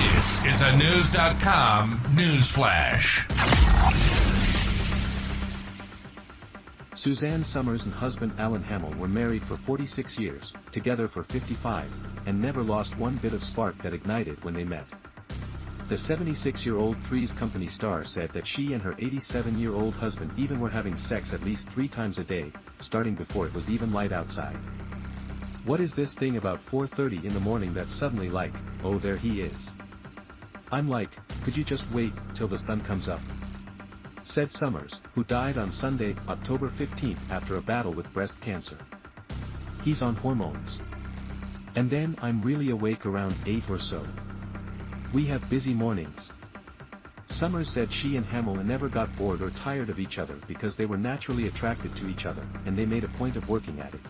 This is a News.com news flash. Suzanne Somers and husband Alan Hamel were married for 46 years, together for 55, and never lost one bit of spark that ignited when they met. The 76-year-old Three's Company star said that she and her 87-year-old husband even were having sex at least three times a day, starting before it was even light outside. What is this thing about 4.30 in the morning that suddenly like, oh there he is. I'm like, could you just wait till the sun comes up? Said Somers, who died on Sunday, October 15 after a battle with breast cancer. He's on hormones. And then I'm really awake around 8 or so. We have busy mornings. Somers said she and Hamel never got bored or tired of each other because they were naturally attracted to each other, and they made a point of working at it.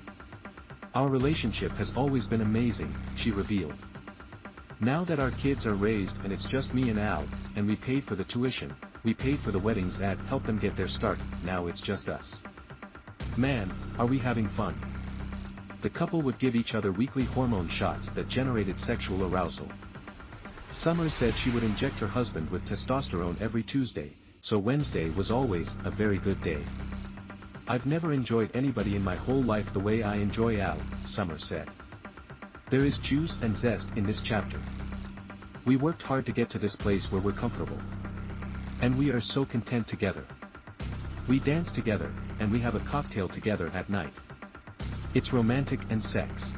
Our relationship has always been amazing, she revealed. Now that our kids are raised and it's just me and Al, and we paid for the tuition, we paid for the weddings that helped them get their start, now it's just us. Man, are we having fun. The couple would give each other weekly hormone shots that generated sexual arousal. Somers said she would inject her husband with testosterone every Tuesday, so Wednesday was always a very good day. I've never enjoyed anybody in my whole life the way I enjoy Al, Somers said. There is juice and zest in this chapter. We worked hard to get to this place where we're comfortable. And we are so content together. We dance together, and we have a cocktail together at night. It's romantic and sex.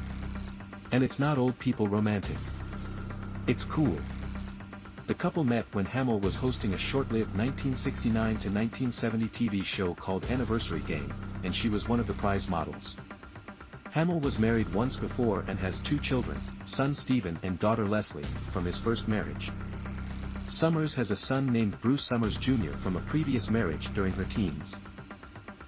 And it's not old people romantic. It's cool. The couple met when Hamel was hosting a short-lived 1969 to 1970 TV show called Anniversary Game, and she was one of the prize models. Hamel was married once before and has two children, son Stephen and daughter Leslie, from his first marriage. Somers has a son named Bruce Somers Jr. from a previous marriage during her teens.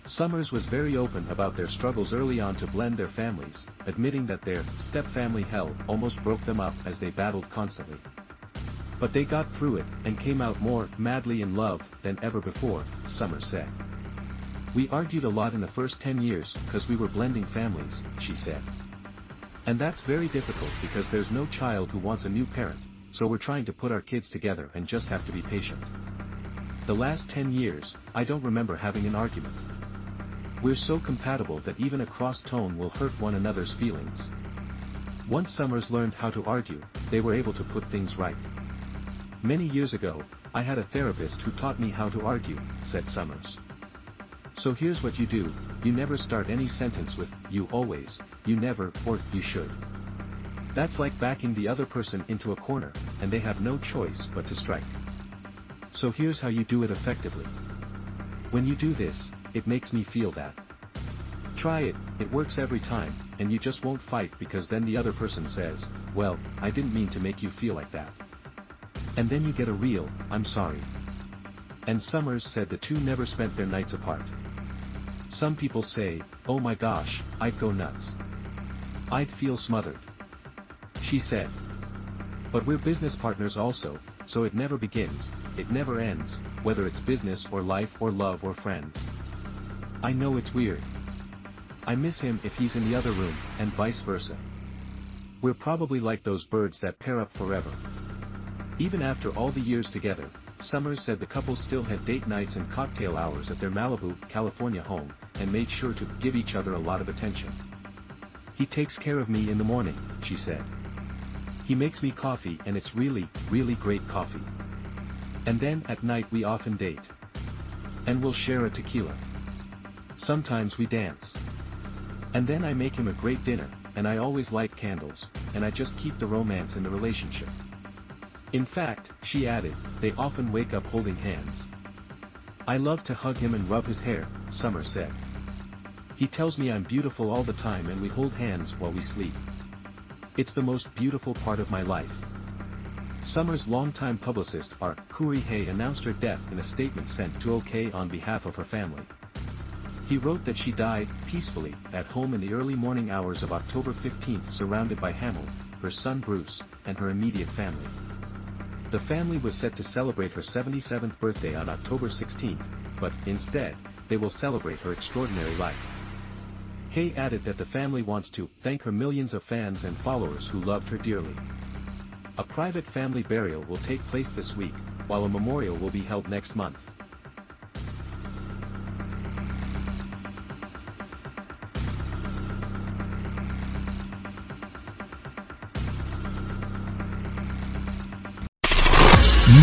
Somers was very open about their struggles early on to blend their families, admitting that their step-family hell almost broke them up as they battled constantly. But they got through it, and came out more madly in love than ever before, Somers said. We argued a lot in the first 10 years, cause we were blending families, she said. And that's very difficult because there's no child who wants a new parent, so we're trying to put our kids together and just have to be patient. The last 10 years, I don't remember having an argument. We're so compatible that even a cross tone will hurt one another's feelings. Once Somers learned how to argue, they were able to put things right. Many years ago, I had a therapist who taught me how to argue, said Somers. So here's what you do, you never start any sentence with, you always, you never, or, you should. That's like backing the other person into a corner, and they have no choice but to strike. So here's how you do it effectively. When you do this, it makes me feel that. Try it, it works every time, and you just won't fight because then the other person says, well, I didn't mean to make you feel like that. And then you get a real, I'm sorry. And Somers said the two never spent their nights apart. Some people say, oh my gosh, I'd go nuts. I'd feel smothered. She said. But we're business partners also, so it never begins, it never ends, whether it's business or life or love or friends. I know it's weird. I miss him if he's in the other room, and vice versa. We're probably like those birds that pair up forever. Even after all the years together, Somers said the couple still had date nights and cocktail hours at their Malibu, California home, and made sure to give each other a lot of attention. He takes care of me in the morning, she said. He makes me coffee and it's really, really great coffee. And then at night we often date. And we'll share a tequila. Sometimes we dance. And then I make him a great dinner, and I always light candles, and I just keep the romance in the relationship. In fact, she added, they often wake up holding hands. I love to hug him and rub his hair, Somers said. He tells me I'm beautiful all the time and we hold hands while we sleep. It's the most beautiful part of my life. Somers' longtime publicist Art Hay announced her death in a statement sent to OK on behalf of her family. He wrote that she died, peacefully, at home in the early morning hours of October 15 surrounded by Hamel, her son Bruce, and her immediate family. The family was set to celebrate her 77th birthday on October 16, but, instead, they will celebrate her extraordinary life. Hay added that the family wants to thank her millions of fans and followers who loved her dearly. A private family burial will take place this week, while a memorial will be held next month.